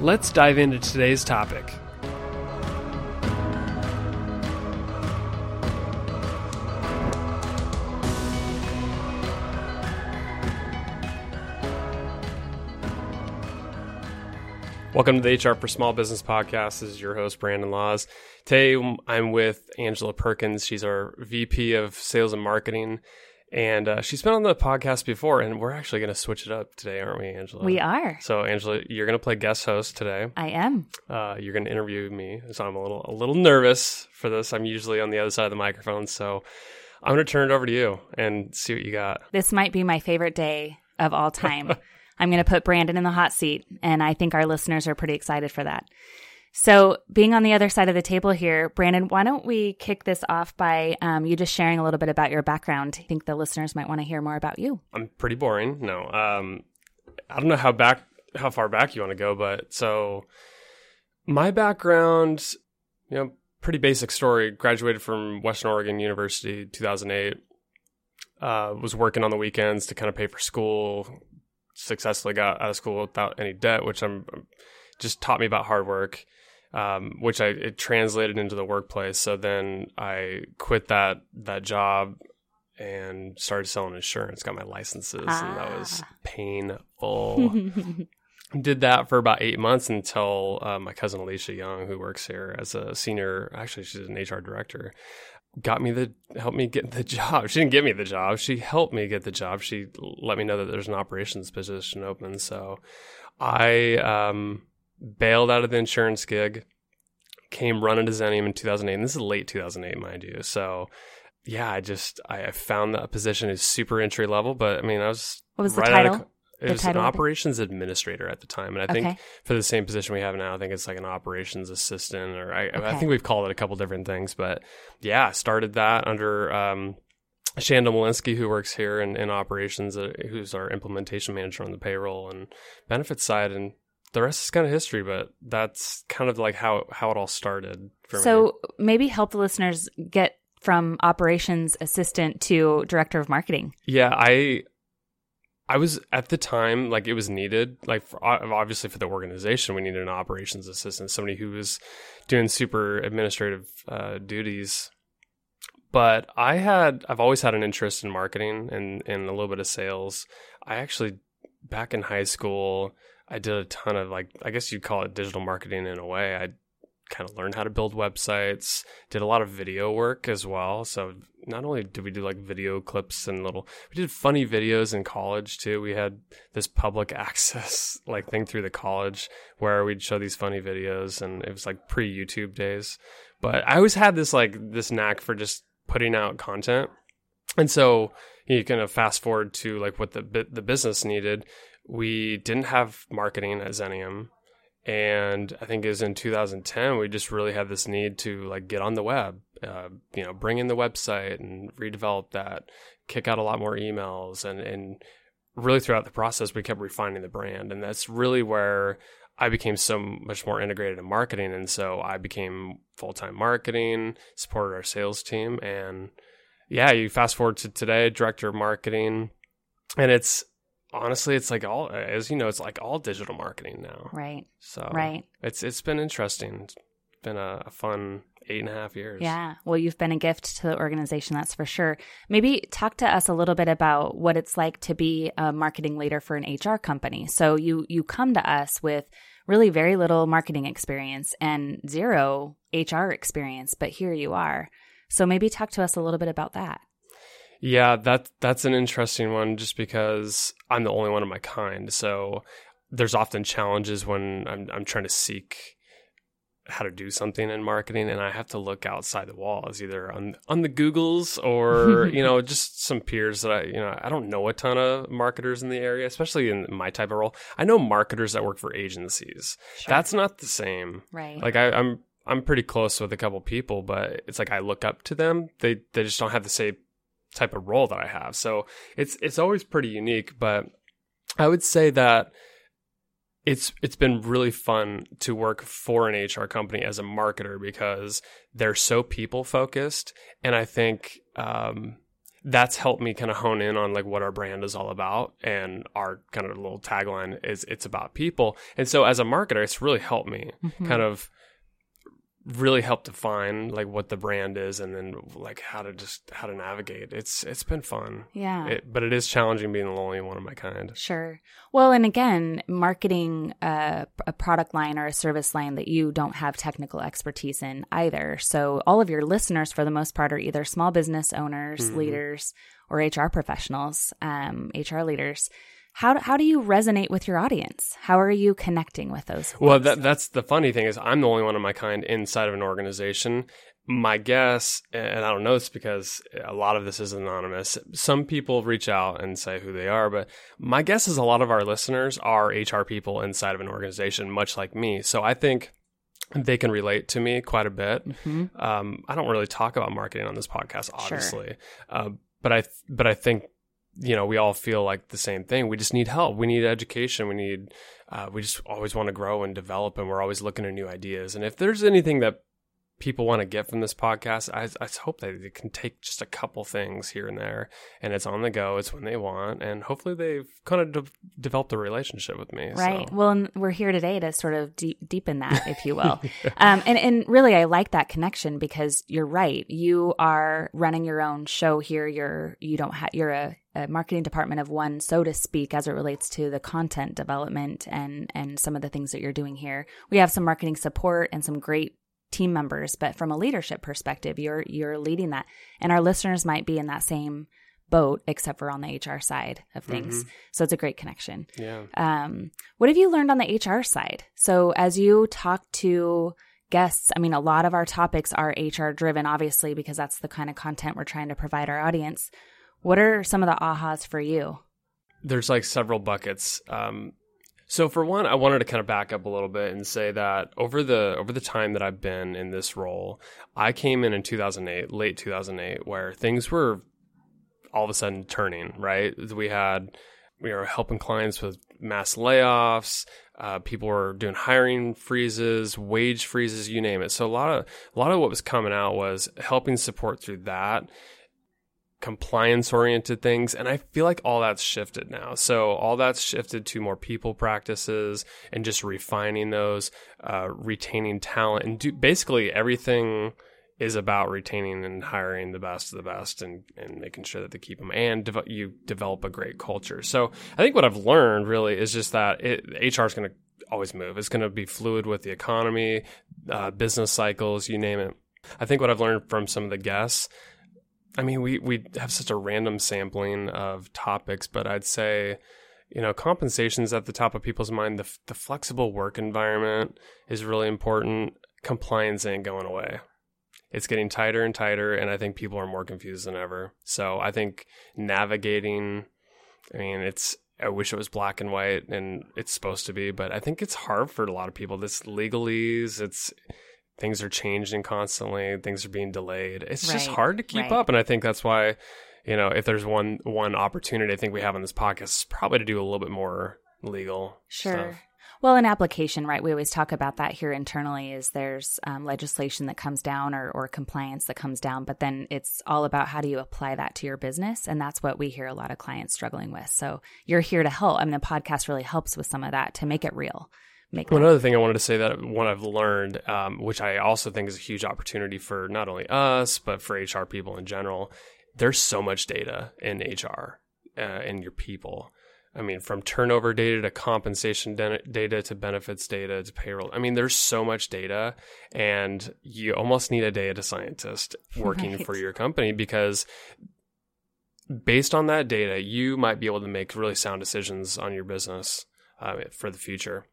Let's dive into today's topic. Welcome to the HR for Small Business podcast. This is your host, Brandon Laws. Today, I'm with Angela Perkins. She's our VP of Sales and Marketing. And uh, she's been on the podcast before, and we're actually going to switch it up today, aren't we, Angela? We are. So, Angela, you're going to play guest host today. I am. Uh, you're going to interview me, so I'm a little a little nervous for this. I'm usually on the other side of the microphone, so I'm going to turn it over to you and see what you got. This might be my favorite day of all time. I'm going to put Brandon in the hot seat, and I think our listeners are pretty excited for that. So, being on the other side of the table here, Brandon, why don't we kick this off by um, you just sharing a little bit about your background? I think the listeners might want to hear more about you. I'm pretty boring. No, um, I don't know how back how far back you want to go, but so my background, you know, pretty basic story. Graduated from Western Oregon University, 2008. Uh, was working on the weekends to kind of pay for school. Successfully got out of school without any debt, which I'm just taught me about hard work um, which I it translated into the workplace. So then I quit that that job and started selling insurance. Got my licenses, ah. and that was ah. painful. Did that for about eight months until uh, my cousin Alicia Young, who works here as a senior, actually she's an HR director, got me the helped me get the job. She didn't give me the job. She helped me get the job. She let me know that there's an operations position open. So I um, bailed out of the insurance gig, came running to Xenium in 2008. And this is late 2008, mind you. So, yeah, I just I found that position is super entry level, but I mean, I was what was right the title? Of, it the was an operations administrator at the time, and I think okay. for the same position we have now, I think it's like an operations assistant, or I, okay. I think we've called it a couple different things. But yeah, started that under um, Shanda Malinsky, who works here in, in operations, uh, who's our implementation manager on the payroll and benefits side, and the rest is kind of history, but that's kind of like how how it all started for so me. So maybe help the listeners get from operations assistant to director of marketing. Yeah, I I was at the time like it was needed like for, obviously for the organization we needed an operations assistant somebody who was doing super administrative uh, duties but I had I've always had an interest in marketing and and a little bit of sales I actually back in high school I did a ton of like I guess you'd call it digital marketing in a way. I kind of learned how to build websites, did a lot of video work as well. So not only did we do like video clips and little we did funny videos in college too. We had this public access like thing through the college where we'd show these funny videos and it was like pre-YouTube days. But I always had this like this knack for just putting out content. And so you kind of fast forward to like what the the business needed we didn't have marketing at Xenium. And I think it was in 2010, we just really had this need to like get on the web, uh, you know, bring in the website and redevelop that, kick out a lot more emails. And, and really throughout the process, we kept refining the brand. And that's really where I became so much more integrated in marketing. And so I became full time marketing, supported our sales team. And yeah, you fast forward to today, director of marketing. And it's, honestly it's like all as you know it's like all digital marketing now. Right. So right. it's it's been interesting. It's been a, a, fun eight and a half years. Yeah. Well you've been a gift to the organization that's for sure. Maybe talk to us a little bit about what it's like to be a marketing leader for an hr company. So you you come to us with really very little marketing experience and zero hr experience but here you are. So maybe talk to us a little bit about that yeah, that that's an interesting one just because I'm the only one of my kind. So there's often challenges when I'm I'm trying to seek how to do something in marketing and I have to look outside the walls either on on the Googles or you know just some peers that I you know I don't know a ton of marketers in the area especially in my type of role. I know marketers that work for agencies. Sure. that's not the same. Right. Like I, I'm I'm pretty close with a couple people but it's like I look up to them. They they just don't have the same type of role that I have so it's it's always pretty unique but I would say that it's it's been really fun to work for an HR company as a marketer because they're so people focused, and I think um, that's helped me kind of hone in on like what our brand is all about, and our kind of little tagline is "It's about people." And so, as a marketer, it's really helped me mm-hmm. kind of really helped define like what the brand is and then like how to just how to navigate. It's it's been fun. Yeah. It, but it is challenging being the only one of my kind. Sure. Well and again marketing a, a product line or a service line that you don't have technical expertise in either. So all of your listeners for the most part are either small business owners mm-hmm. leaders or hr professionals um, hr leaders how do, how do you resonate with your audience? How are you connecting with those? Folks? Well, that, that's the funny thing is I'm the only one of my kind inside of an organization. My guess, and I don't know this because a lot of this is anonymous. Some people reach out and say who they are, but my guess is a lot of our listeners are HR people inside of an organization, much like me. So I think they can relate to me quite a bit. Mm-hmm. Um, I don't really talk about marketing on this podcast, obviously, sure. uh, but I but I think you know, we all feel like the same thing. We just need help. We need education. We need, uh, we just always want to grow and develop, and we're always looking at new ideas. And if there's anything that people want to get from this podcast, I, I hope that they can take just a couple things here and there, and it's on the go. It's when they want, and hopefully they've kind of de- developed a relationship with me. Right. So. Well, we're here today to sort of deep, deepen that, if you will. um, and and really, I like that connection because you're right. You are running your own show here. You're you don't have you're a marketing department of one, so to speak, as it relates to the content development and and some of the things that you're doing here. We have some marketing support and some great team members, but from a leadership perspective, you're you're leading that, and our listeners might be in that same boat, except for on the HR side of things. Mm-hmm. So it's a great connection. Yeah. Um, what have you learned on the HR side? So as you talk to guests, I mean, a lot of our topics are HR driven, obviously, because that's the kind of content we're trying to provide our audience. What are some of the ahas for you? There's like several buckets. Um, so for one, I wanted to kind of back up a little bit and say that over the over the time that I've been in this role, I came in in 2008, late 2008, where things were all of a sudden turning. Right, we had we were helping clients with mass layoffs. Uh, people were doing hiring freezes, wage freezes, you name it. So a lot of a lot of what was coming out was helping support through that compliance oriented things. And I feel like all that's shifted now. So all that's shifted to more people practices and just refining those, uh, retaining talent and do basically everything is about retaining and hiring the best of the best and, and making sure that they keep them and you develop a great culture. So I think what I've learned really is just that it, HR is going to always move. It's going to be fluid with the economy, uh, business cycles, you name it. I think what I've learned from some of the guests I mean, we we have such a random sampling of topics, but I'd say, you know, compensation is at the top of people's mind. The the flexible work environment is really important. Compliance ain't going away. It's getting tighter and tighter, and I think people are more confused than ever. So I think navigating, I mean, it's I wish it was black and white, and it's supposed to be, but I think it's hard for a lot of people. This legalese, it's things are changing constantly things are being delayed. It's right, just hard to keep right. up and i think that's why you know if there's one one opportunity i think we have on this podcast is probably to do a little bit more legal sure. stuff. well an application right? We always talk about that here internally is there's um, legislation that comes down or, or compliance that comes down but then it's all about how do you apply that to your business and that's what we hear a lot of clients struggling with. So you're here to help i mean the podcast really helps with some of that to make it real make one other thing I wanted to say that what I've learned, um, which I also think is a huge opportunity for not only us but for HR people in general. There's so much data in HR uh, in your people. I mean, from turnover data to compensation data to benefits data to payroll. I mean, there's so much data, and you almost need a data scientist working right. for your company because based on that data, you might be able to make really sound decisions on your business uh, for the future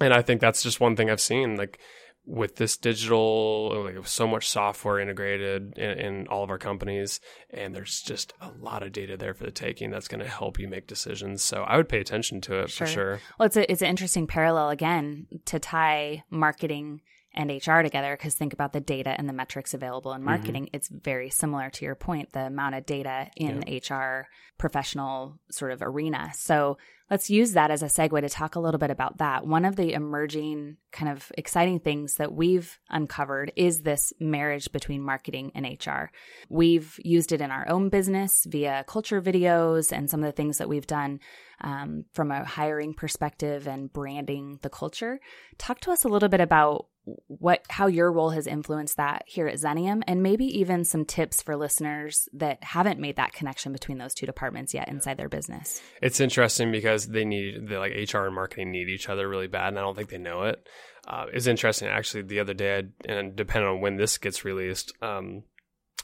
and I think that's just one thing I've seen. Like with this digital, like so much software integrated in, in, all of our companies, and there's just a lot of data there for the taking that's going to help you make decisions. So I would pay attention to it sure. for sure. Well, it's a, it's an interesting parallel again to tie marketing and HR together because think about the data and the metrics available in mm-hmm. marketing. Mm-hmm. It's very similar to your point, the amount of data in yeah. HR professional sort of arena. So let's use that as a segue to talk a little bit about that. One of the emerging kind of exciting things that we've uncovered is this marriage between marketing and HR. We've used it in our own business via culture videos and some of the things that we've done um, from a hiring perspective and branding the culture. Talk to us a little bit about what how your role has influenced that here at Xenium and maybe even some tips for listeners that haven't made that connection between those two departments yet inside their business. It's interesting because they need the like HR and marketing need each other really bad and I don't think they know it. Uh, it's interesting actually the other day and depending on when this gets released um,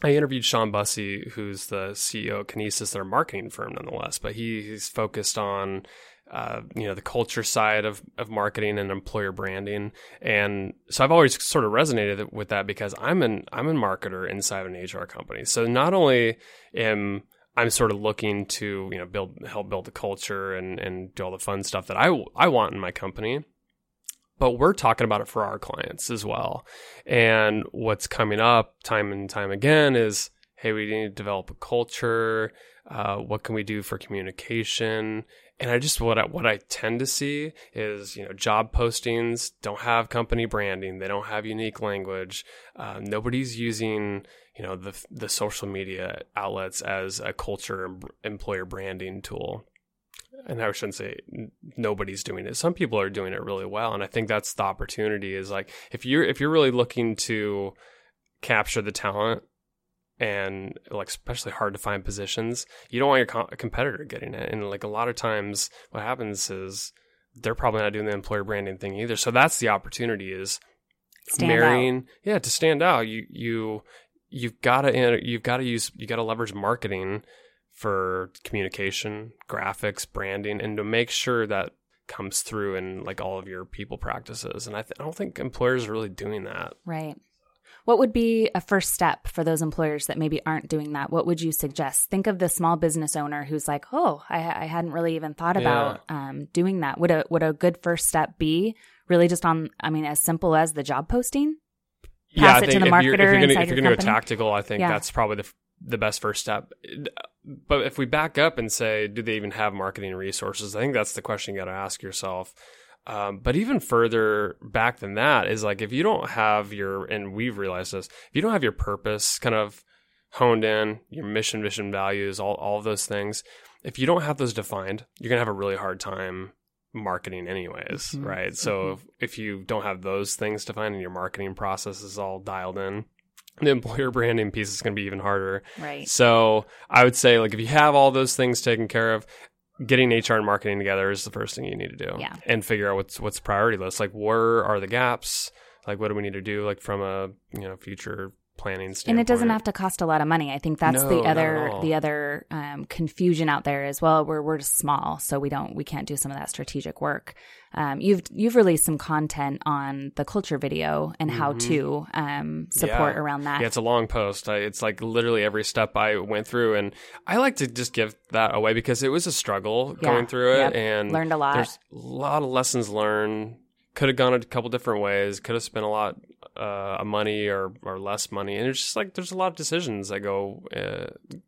I interviewed Sean Bussey, who's the CEO of Kinesis, their marketing firm, nonetheless. But he, he's focused on uh, you know the culture side of, of marketing and employer branding and so i've always sort of resonated with that because i'm an i'm a marketer inside of an hr company so not only am i'm sort of looking to you know build help build the culture and and do all the fun stuff that i i want in my company. But we're talking about it for our clients as well. And what's coming up time and time again is hey we need to develop a culture. Uh, what can we do for communication? And I just what I, what I tend to see is you know job postings don't have company branding, they don't have unique language. Uh, nobody's using you know the the social media outlets as a culture employer branding tool. And I shouldn't say nobody's doing it. Some people are doing it really well, and I think that's the opportunity. Is like if you're if you're really looking to capture the talent and like especially hard to find positions, you don't want your co- competitor getting it. And like a lot of times, what happens is they're probably not doing the employer branding thing either. So that's the opportunity is stand marrying, out. yeah, to stand out. You you you've got to you've got to use you got to leverage marketing for communication, graphics, branding, and to make sure that comes through in like all of your people practices. And I, th- I don't think employers are really doing that. Right. What would be a first step for those employers that maybe aren't doing that? What would you suggest? Think of the small business owner who's like, "Oh, I, I hadn't really even thought about yeah. um, doing that." Would a would a good first step be really just on? I mean, as simple as the job posting. Pass yeah, I think if you're, if you're gonna, if you're gonna go tactical, I think yeah. that's probably the the best first step. But if we back up and say, do they even have marketing resources? I think that's the question you got to ask yourself. Um, but even further back than that is like if you don't have your, and we've realized this, if you don't have your purpose kind of honed in, your mission, vision, values, all, all of those things, if you don't have those defined, you're going to have a really hard time marketing anyways, mm-hmm. right? So mm-hmm. if, if you don't have those things defined and your marketing process is all dialed in, the employer branding piece is going to be even harder. Right. So I would say like if you have all those things taken care of, getting HR and marketing together is the first thing you need to do. Yeah. And figure out what's what's priority list. Like where are the gaps? Like what do we need to do like from a you know future planning standpoint. And it doesn't have to cost a lot of money. I think that's no, the other the other um, confusion out there as well. Where we're just small, so we don't we can't do some of that strategic work. Um, you've you've released some content on the culture video and mm-hmm. how to um, support yeah. around that. Yeah, it's a long post. I, it's like literally every step I went through, and I like to just give that away because it was a struggle yeah. going through it, yep. and learned a lot. There's a lot of lessons learned could have gone a couple different ways. Could have spent a lot uh, of money or or less money, and it's just like there's a lot of decisions that go uh,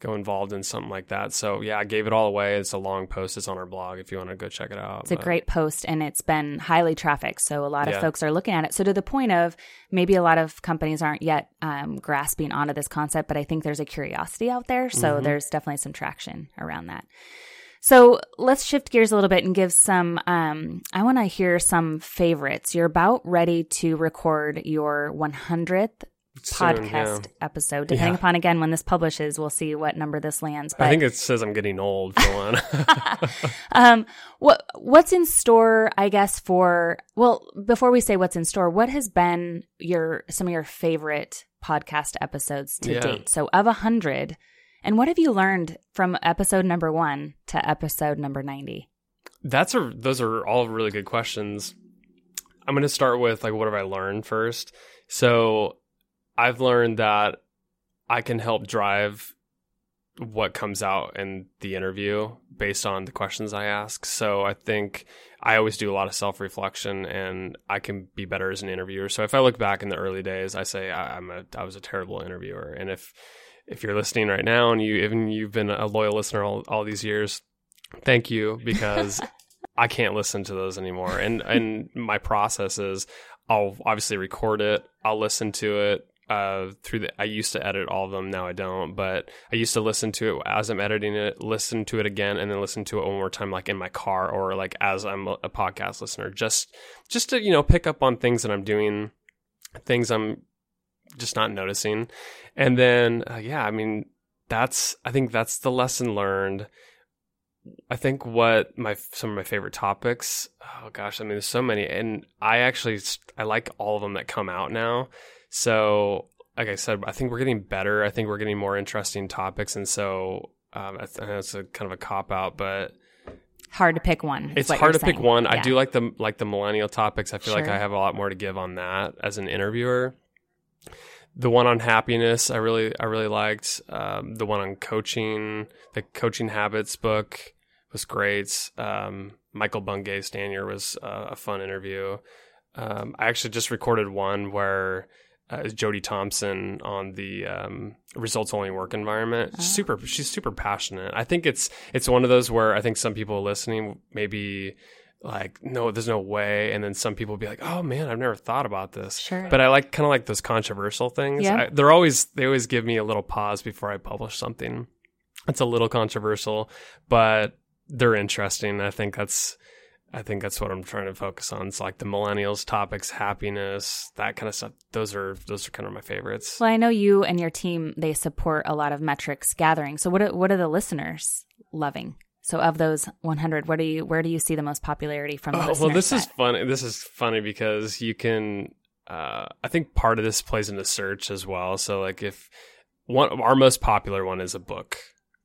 go involved in something like that. So yeah, I gave it all away. It's a long post. It's on our blog if you want to go check it out. It's but. a great post, and it's been highly trafficked. So a lot of yeah. folks are looking at it. So to the point of maybe a lot of companies aren't yet um, grasping onto this concept, but I think there's a curiosity out there. So mm-hmm. there's definitely some traction around that. So let's shift gears a little bit and give some. Um, I want to hear some favorites. You're about ready to record your 100th podcast yeah. episode. Depending yeah. upon again when this publishes, we'll see what number this lands. But, I think it says I'm getting old for one. um, what what's in store? I guess for well, before we say what's in store, what has been your some of your favorite podcast episodes to yeah. date? So of a hundred and what have you learned from episode number one to episode number 90? That's a, those are all really good questions. I'm going to start with like what have I learned first. So I've learned that I can help drive what comes out in the interview based on the questions I ask. So I think I always do a lot of self reflection and I can be better as an interviewer. So if I look back in the early days, I say I, I'm a I was a terrible interviewer. And if if you're listening right now and you even you've been a loyal listener all, all these years, thank you because I can't listen to those anymore. And and my process is I'll obviously record it, I'll listen to it, uh, through the I used to edit all of them. Now I don't, but I used to listen to it as I'm editing it, listen to it again, and then listen to it one more time, like in my car or like as I'm a, a podcast listener, just just to you know pick up on things that I'm doing, things I'm just not noticing, and then uh, yeah, I mean that's I think that's the lesson learned. I think what my some of my favorite topics. Oh gosh, I mean, there's so many, and I actually I like all of them that come out now. So, like I said, I think we're getting better. I think we're getting more interesting topics, and so um, I know it's a kind of a cop out, but hard to pick one. It's hard to saying. pick one. Yeah. I do like the like the millennial topics. I feel sure. like I have a lot more to give on that as an interviewer. The one on happiness, I really I really liked. Um, the one on coaching, the coaching habits book was great. Um, Michael Bungay Stanier was uh, a fun interview. Um, I actually just recorded one where uh, Jody Thompson on the um, results only work environment. Oh. Super, she's super passionate. I think it's it's one of those where I think some people listening maybe like no there's no way and then some people be like oh man i've never thought about this sure but i like kind of like those controversial things yeah. I, they're always they always give me a little pause before i publish something it's a little controversial but they're interesting i think that's I think that's what I'm trying to focus on. It's like the millennials topics, happiness, that kind of stuff. Those are those are kind of my favorites. Well, I know you and your team they support a lot of metrics gathering. So what are, what are the listeners loving? So of those 100, what do you where do you see the most popularity from? oh, well, this set? is funny. This is funny because you can. Uh, I think part of this plays into search as well. So like if one of our most popular one is a book,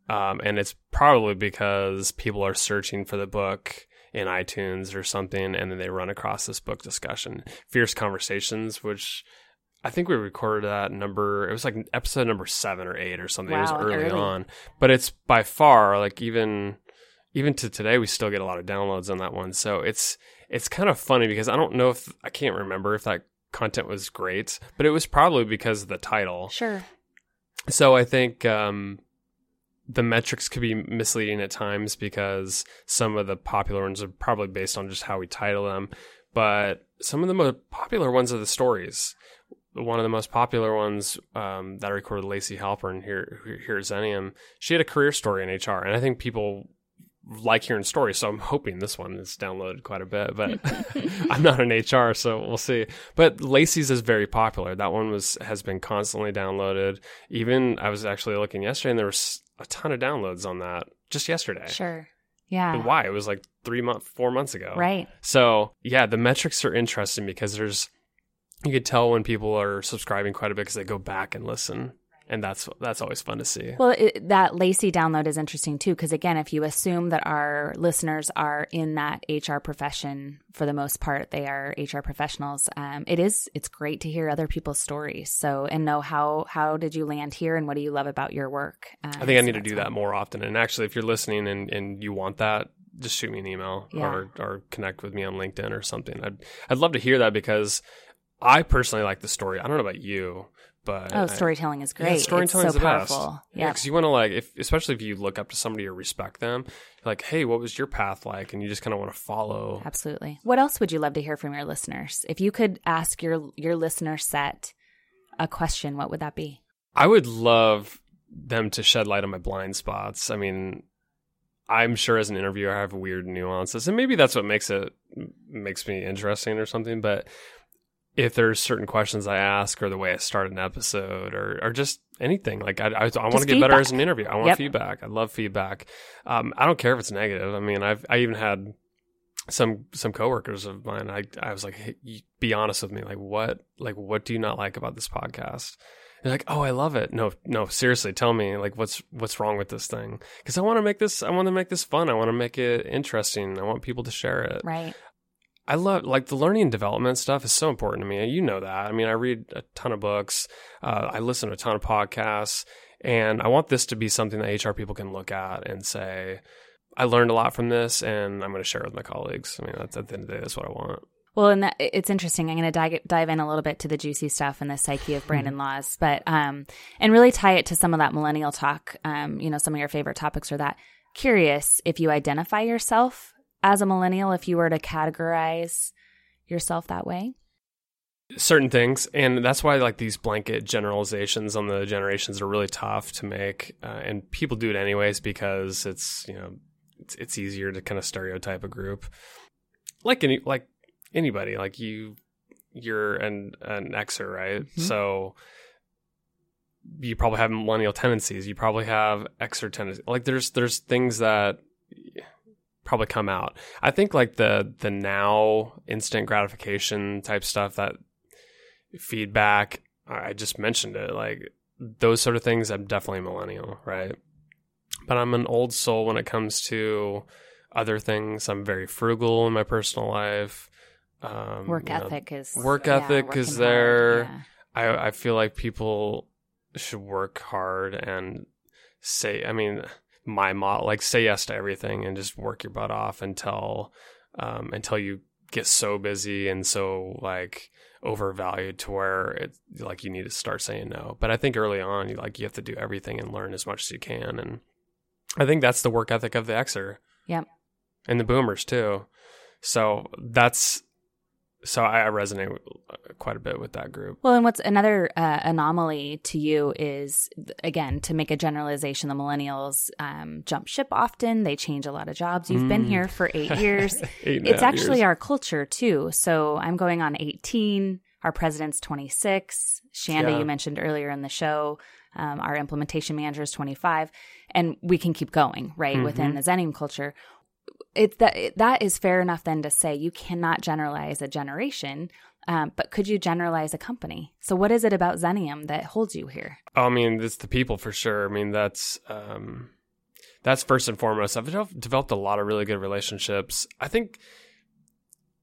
um, and it's probably because people are searching for the book in iTunes or something, and then they run across this book discussion, Fierce Conversations, which I think we recorded that number. It was like episode number seven or eight or something. Wow, it was early, early, on, but it's by far like even even to today we still get a lot of downloads on that one. So it's it's kind of funny because I don't know if I can't remember if that content was great, but it was probably because of the title. Sure. So I think um, the metrics could be misleading at times because some of the popular ones are probably based on just how we title them. But some of the most popular ones are the stories. One of the most popular ones um, that I recorded, Lacey Halpern here, here at Xenium, she had a career story in HR, and I think people like hearing stories. So I'm hoping this one is downloaded quite a bit, but I'm not an HR, so we'll see. But Lacey's is very popular. That one was has been constantly downloaded. Even I was actually looking yesterday, and there was a ton of downloads on that just yesterday. Sure. Yeah. And why? It was like three months, four months ago. Right. So yeah, the metrics are interesting because there's you could tell when people are subscribing quite a bit because they go back and listen and that's that's always fun to see. Well, it, that Lacey download is interesting too because again, if you assume that our listeners are in that HR profession for the most part, they are HR professionals. Um, it is it's great to hear other people's stories. So and know how how did you land here and what do you love about your work. Um, I think I need to do that more often. And actually, if you're listening and and you want that, just shoot me an email yeah. or or connect with me on LinkedIn or something. I'd I'd love to hear that because I personally like the story. I don't know about you, but oh, storytelling is great. Yeah, storytelling is so the powerful. best. Yeah, because you want to like, if especially if you look up to somebody or respect them, like, hey, what was your path like? And you just kind of want to follow. Absolutely. What else would you love to hear from your listeners? If you could ask your your listener set a question, what would that be? I would love them to shed light on my blind spots. I mean, I'm sure as an interviewer, I have weird nuances, and maybe that's what makes it makes me interesting or something. But if there's certain questions I ask or the way I start an episode or, or just anything. Like I, I, I want to get better as an interview. I want yep. feedback. I love feedback. Um, I don't care if it's negative. I mean, I've, I even had some, some coworkers of mine. I, I was like, hey, be honest with me. Like what, like what do you not like about this podcast? They're like, oh, I love it. No, no, seriously, tell me like what's what's wrong with this thing? Because I want to make this, I want to make this fun. I want to make it interesting. I want people to share it. Right. I love like the learning and development stuff is so important to me. You know that. I mean, I read a ton of books. Uh, I listen to a ton of podcasts, and I want this to be something that HR people can look at and say, "I learned a lot from this, and I'm going to share it with my colleagues." I mean, that's at the end of the day, that's what I want. Well, and that, it's interesting. I'm going to dive, dive in a little bit to the juicy stuff and the psyche of Brandon Hmm. Laws, but um, and really tie it to some of that millennial talk. Um, you know, some of your favorite topics are that. Curious if you identify yourself as a millennial, if you were to categorize yourself that way. certain things and that's why like these blanket generalizations on the generations are really tough to make uh, and people do it anyways because it's you know it's, it's easier to kind of stereotype a group like any like anybody like you you're an an xer right Mhm. so you probably have millennial tendencies you probably have xer tendencies like there's there's things that probably come out i think like the the now instant gratification type stuff that feedback i just mentioned it like those sort of things i'm definitely millennial right but i'm an old soul when it comes to other things i'm very frugal in my personal life um, Work you know, ethic is work ethic working is hard, there. yeah. I I feel like people should work hard and say I mean my model like say yes to everything and just work your butt off until um until you get so busy and so like overvalued to where it's like you need to start saying no. But I think early on you like you have to do everything and learn as much as you can and I think that's the work ethic of the Xer. Yep. And the boomers too. So that's so I, I resonate with, uh, quite a bit with that group. Well, and what's another uh, anomaly to you is, again, to make a generalization, the millennials um, jump ship often. They change a lot of jobs. You've been Mm. here for eight years. Eight it's actually years. our culture, too. So I'm going on 18. Our president's 26. Shanda, Yeah. you mentioned earlier in the show, um, our implementation manager is 25. And we can keep going, right, within Mhm. the Xenium culture. It's that that is fair enough then to say you cannot generalize a generation, um, but could you generalize a company? So what is it about Xenium that holds you here? Oh, I mean, it's the people for sure. I mean, that's um, that's first and foremost. I've developed a lot of really good relationships. I think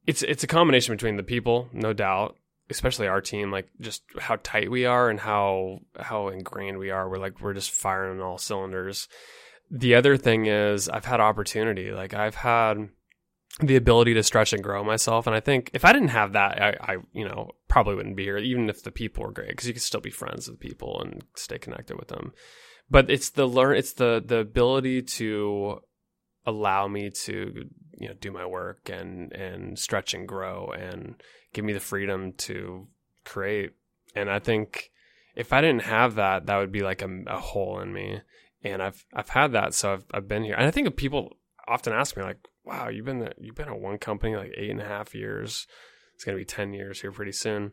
it's it's a combination between the people, no doubt, especially our team, like just how tight we are and how how ingrained we are. We're like we're just firing on all cylinders. The other thing is I've had opportunity. Like I've had the ability to stretch and grow myself. And I think if I didn't have that, I, I you know, probably wouldn't be here, even if the people were great, because you can still be friends with people and stay connected with them. But it's the learn, it's the the ability to allow me to you know do my work and and stretch and grow and give me the freedom to create. And I think if I didn't have that, that would be like a, a hole in me. And I've I've had that, so I've I've been here. And I think people often ask me like, "Wow, you've been you've been at one company like eight and a half years. It's gonna be ten years here pretty soon."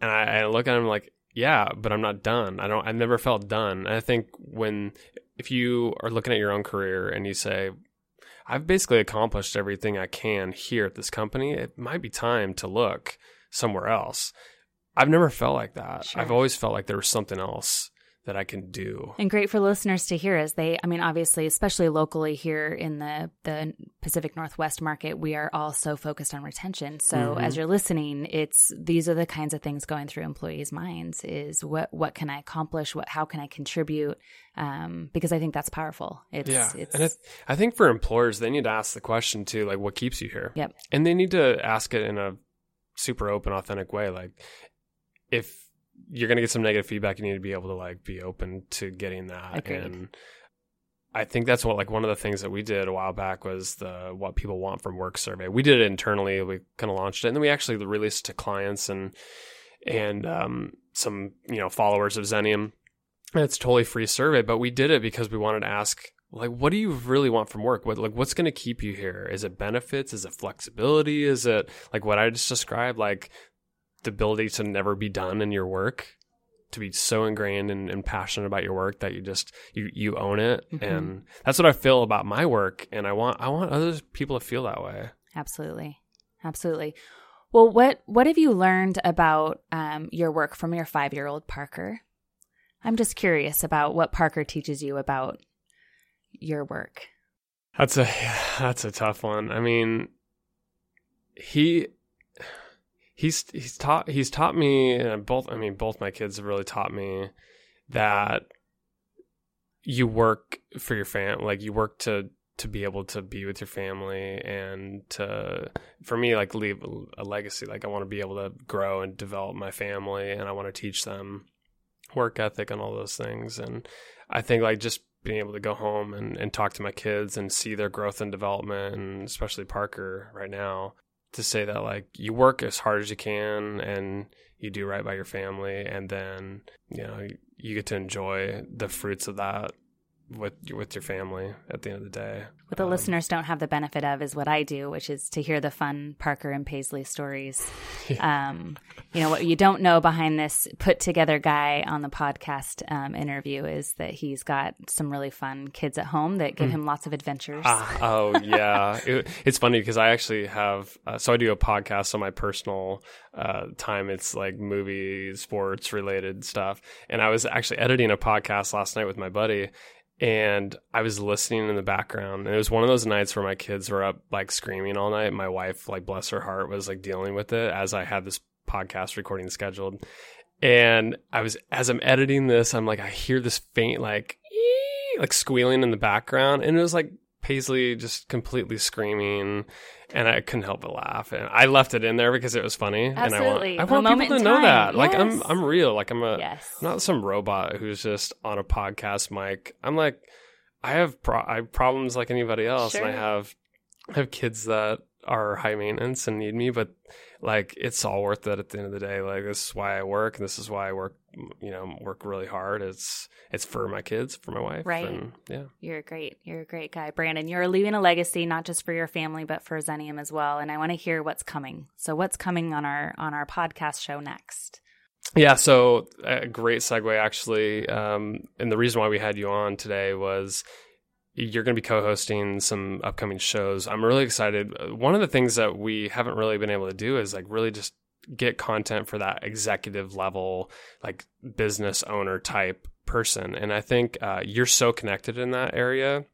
And I, I look at them like, "Yeah, but I'm not done. I don't. I've never felt done." And I think when if you are looking at your own career and you say, "I've basically accomplished everything I can here at this company," it might be time to look somewhere else. I've never felt like that. Sure. I've always felt like there was something else that I can do. And great for listeners to hear as they, I mean, obviously, especially locally here in the, the Pacific Northwest market, we are all so focused on retention. So Mhm. as you're listening, it's, these are the kinds of things going through employees' minds is what, what can I accomplish? What, how can I contribute? Um, because I think that's powerful. It's, yeah, it's, and it, I think for employers, they need to ask the question too, like, what keeps you here? Yep. and they need to ask it in a super open, authentic way. Like, if you're going to get some negative feedback, you need to be able to like be open to getting that. Agreed. And I think that's what like one of the things that we did a while back was the what people want from work survey. We did it internally. We kind of launched it, and then we actually released it to clients and and um, some you know followers of Xenium. And it's a totally free survey, but we did it because we wanted to ask like what do you really want from work what like what's going to keep you here is it benefits is it flexibility is it like what i just described like the ability to never be done in your work to be so ingrained and, and passionate about your work that you just you you own it Mhm. and that's what i feel about my work and i want i want other people to feel that way Absolutely. Absolutely. Well, what what have you learned about um, your work from your five year old Parker? I'm just curious about what Parker teaches you about your work. That's a that's a tough one. I mean, he he's he's taught he's taught me both. I mean, both my kids have really taught me that you work for your fam, like you work to to be able to be with your family and to for me like leave a legacy like i want to be able to grow and develop my family and i want to teach them work ethic and all those things and i think like just being able to go home and, and talk to my kids and see their growth and development and especially parker right now to say that like you work as hard as you can and you do right by your family and then you know you get to enjoy the fruits of that with with your family at the end of the day. What the um, listeners don't have the benefit of is what I do, which is to hear the fun Parker and Paisley stories. Yeah. Um, you know what you don't know behind this put together guy on the podcast um, interview is that he's got some really fun kids at home that give mm. him lots of adventures. Ah, oh yeah, it, it's funny because I actually have uh, so I do a podcast on my personal uh, time. It's like movie, sports related stuff, and I was actually editing a podcast last night with my buddy and I was listening in the background. And it was one of those nights where my kids were up like screaming all night. My wife, like bless her heart, was like dealing with it as I had this podcast recording scheduled. And I was as I'm editing this, I'm like I hear this faint like like squealing in the background, and it was like Paisley just completely screaming, and I couldn't help but laugh. And I left it in there because it was funny, Absolutely. and I want I want people to know that. Yes. Like I'm I'm real. Like I'm a yes. I'm not some robot who's just on a podcast mic. I'm like I have pro- I have problems like anybody else, sure. and I have I have kids that are high maintenance and need me, but like it's all worth it at the end of the day. Like this is why I work, and this is why I work. You know, work really hard. It's it's for my kids, for my wife. Right. And, yeah. You're great. You're a great guy, Brandon. You're leaving a legacy not just for your family, but for Xenium as well. And I want to hear what's coming. So what's coming on our on our podcast show next? Yeah, so a great segue actually. Um, and the reason why we had you on today was you're going to be co-hosting some upcoming shows. I'm really excited. One of the things that we haven't really been able to do is like really just get content for that executive level, like business owner type person. And I think uh, you're so connected in that area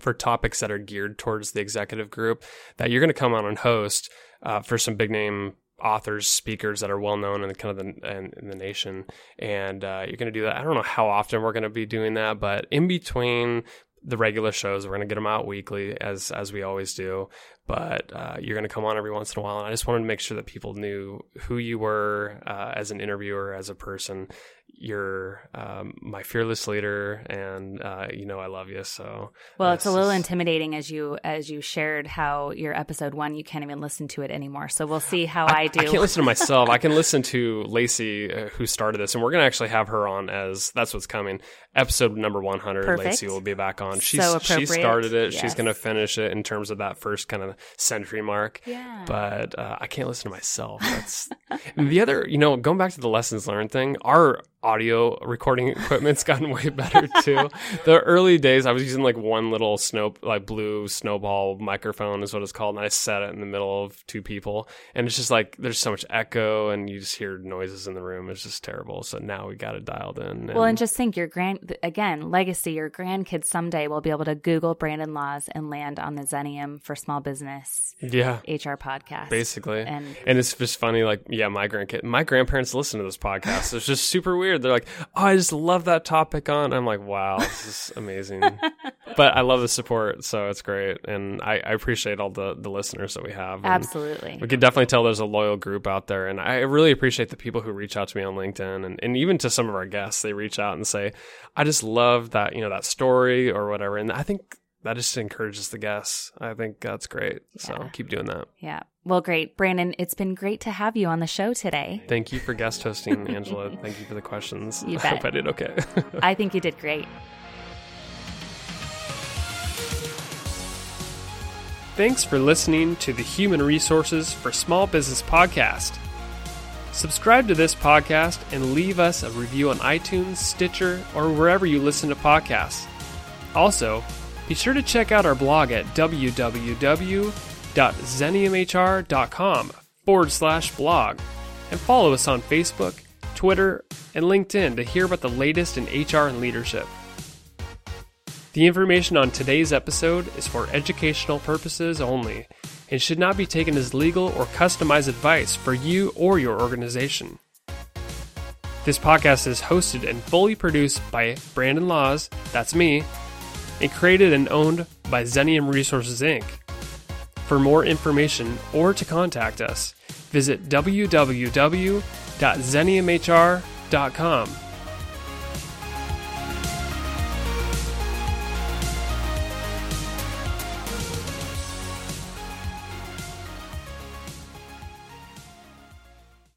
for topics that are geared towards the executive group that you're going to come on and host uh, for some big name authors, speakers that are well known in the kind of the in, in the nation, and uh, you're going to do that. I don't know how often we're going to be doing that, but in between the regular shows. We're going to get them out weekly as as we always do. But uh, you're going to come on every once in a while, and I just wanted to make sure that people knew who you were uh, as an interviewer, as a person, you're um, my fearless leader, and uh, you know I love you. So well, it's a little intimidating as you as you shared how your episode one you can't even listen to it anymore. So we'll see how I, I do. I can't listen to myself. I can listen to Lacey, uh, who started this, and we're gonna actually have her on as that's what's coming. Episode number one hundred. Lacey will be back on. She's so she started it. Yes. She's gonna finish it in terms of that first kind of century mark. Yeah. But uh, I can't listen to myself. That's the other. You know, going back to the lessons learned thing. Our audio recording equipment's gotten way better too. the early days, I was using like one little snow, like blue snowball microphone is what it's called, and I set it in the middle of two people, and it's just like there's so much echo, and you just hear noises in the room. It's just terrible. So now we got it dialed in. And well, and just think your grand again legacy. Your grandkids someday will be able to Google Brandon Laws and land on the Xenium for Small Business. Yeah, HR podcast basically, and and it's just funny. Like, yeah, my grandkid, my grandparents listen to this podcast. It's just super weird weird. They're like, "Oh, I just love that topic on." I'm like, "Wow, this is amazing." but I love the support, so it's great, and I, I appreciate all the the listeners that we have. And Absolutely, we can definitely tell there's a loyal group out there, and I really appreciate the people who reach out to me on LinkedIn, and, and even to some of our guests, they reach out and say, "I just love that you know that story or whatever," and I think that just encourages the guests. I think that's great. Yeah. So keep doing that. Yeah. Well, great. Brandon, it's been great to have you on the show today. Thank you for guest hosting, Angela. Thank you for the questions. You bet. I hope I did okay. I think you did great. Thanks for listening to the Human Resources for Small Business podcast. Subscribe to this podcast and leave us a review on iTunes, Stitcher, or wherever you listen to podcasts. Also, be sure to check out our blog at www.xeniumhr.com forward slash blog and follow us on Facebook, Twitter, and LinkedIn to hear about the latest in HR and leadership. The information on today's episode is for educational purposes only and should not be taken as legal or customized advice for you or your organization. This podcast is hosted and fully produced by Brandon Laws, that's me, and created and owned by Xenium Resources Inc. For more information or to contact us, visit www.xeniumhr.com